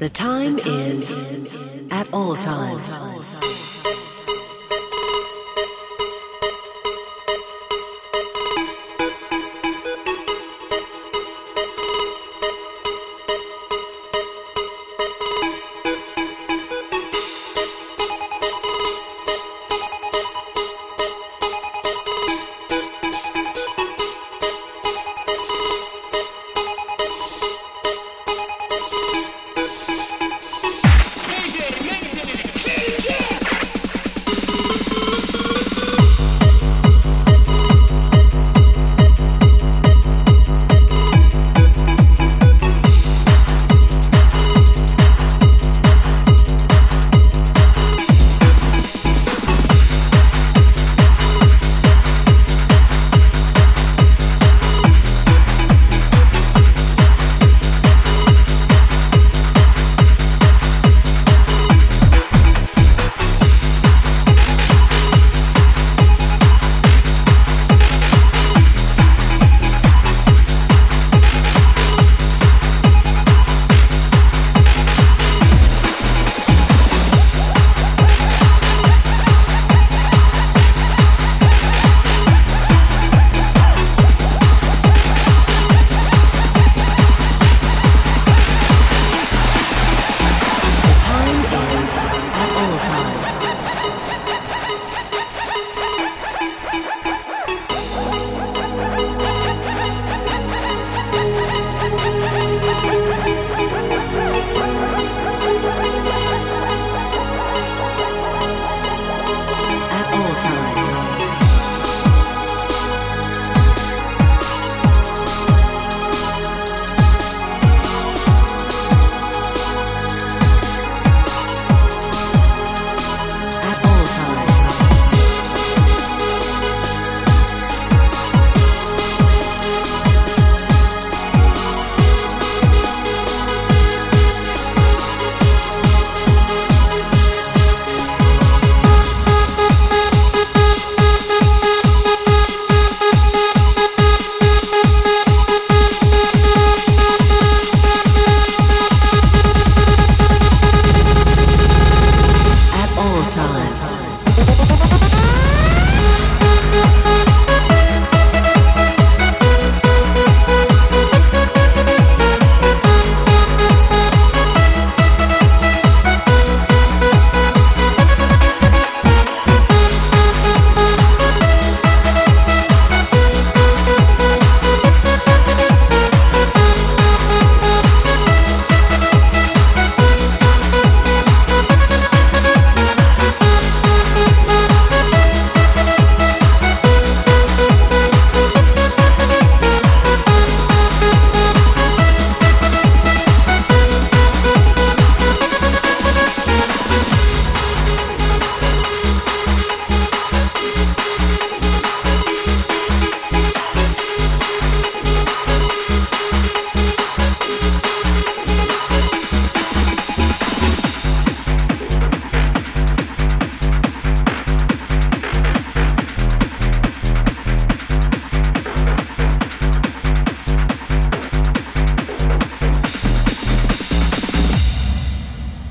The time is at all times.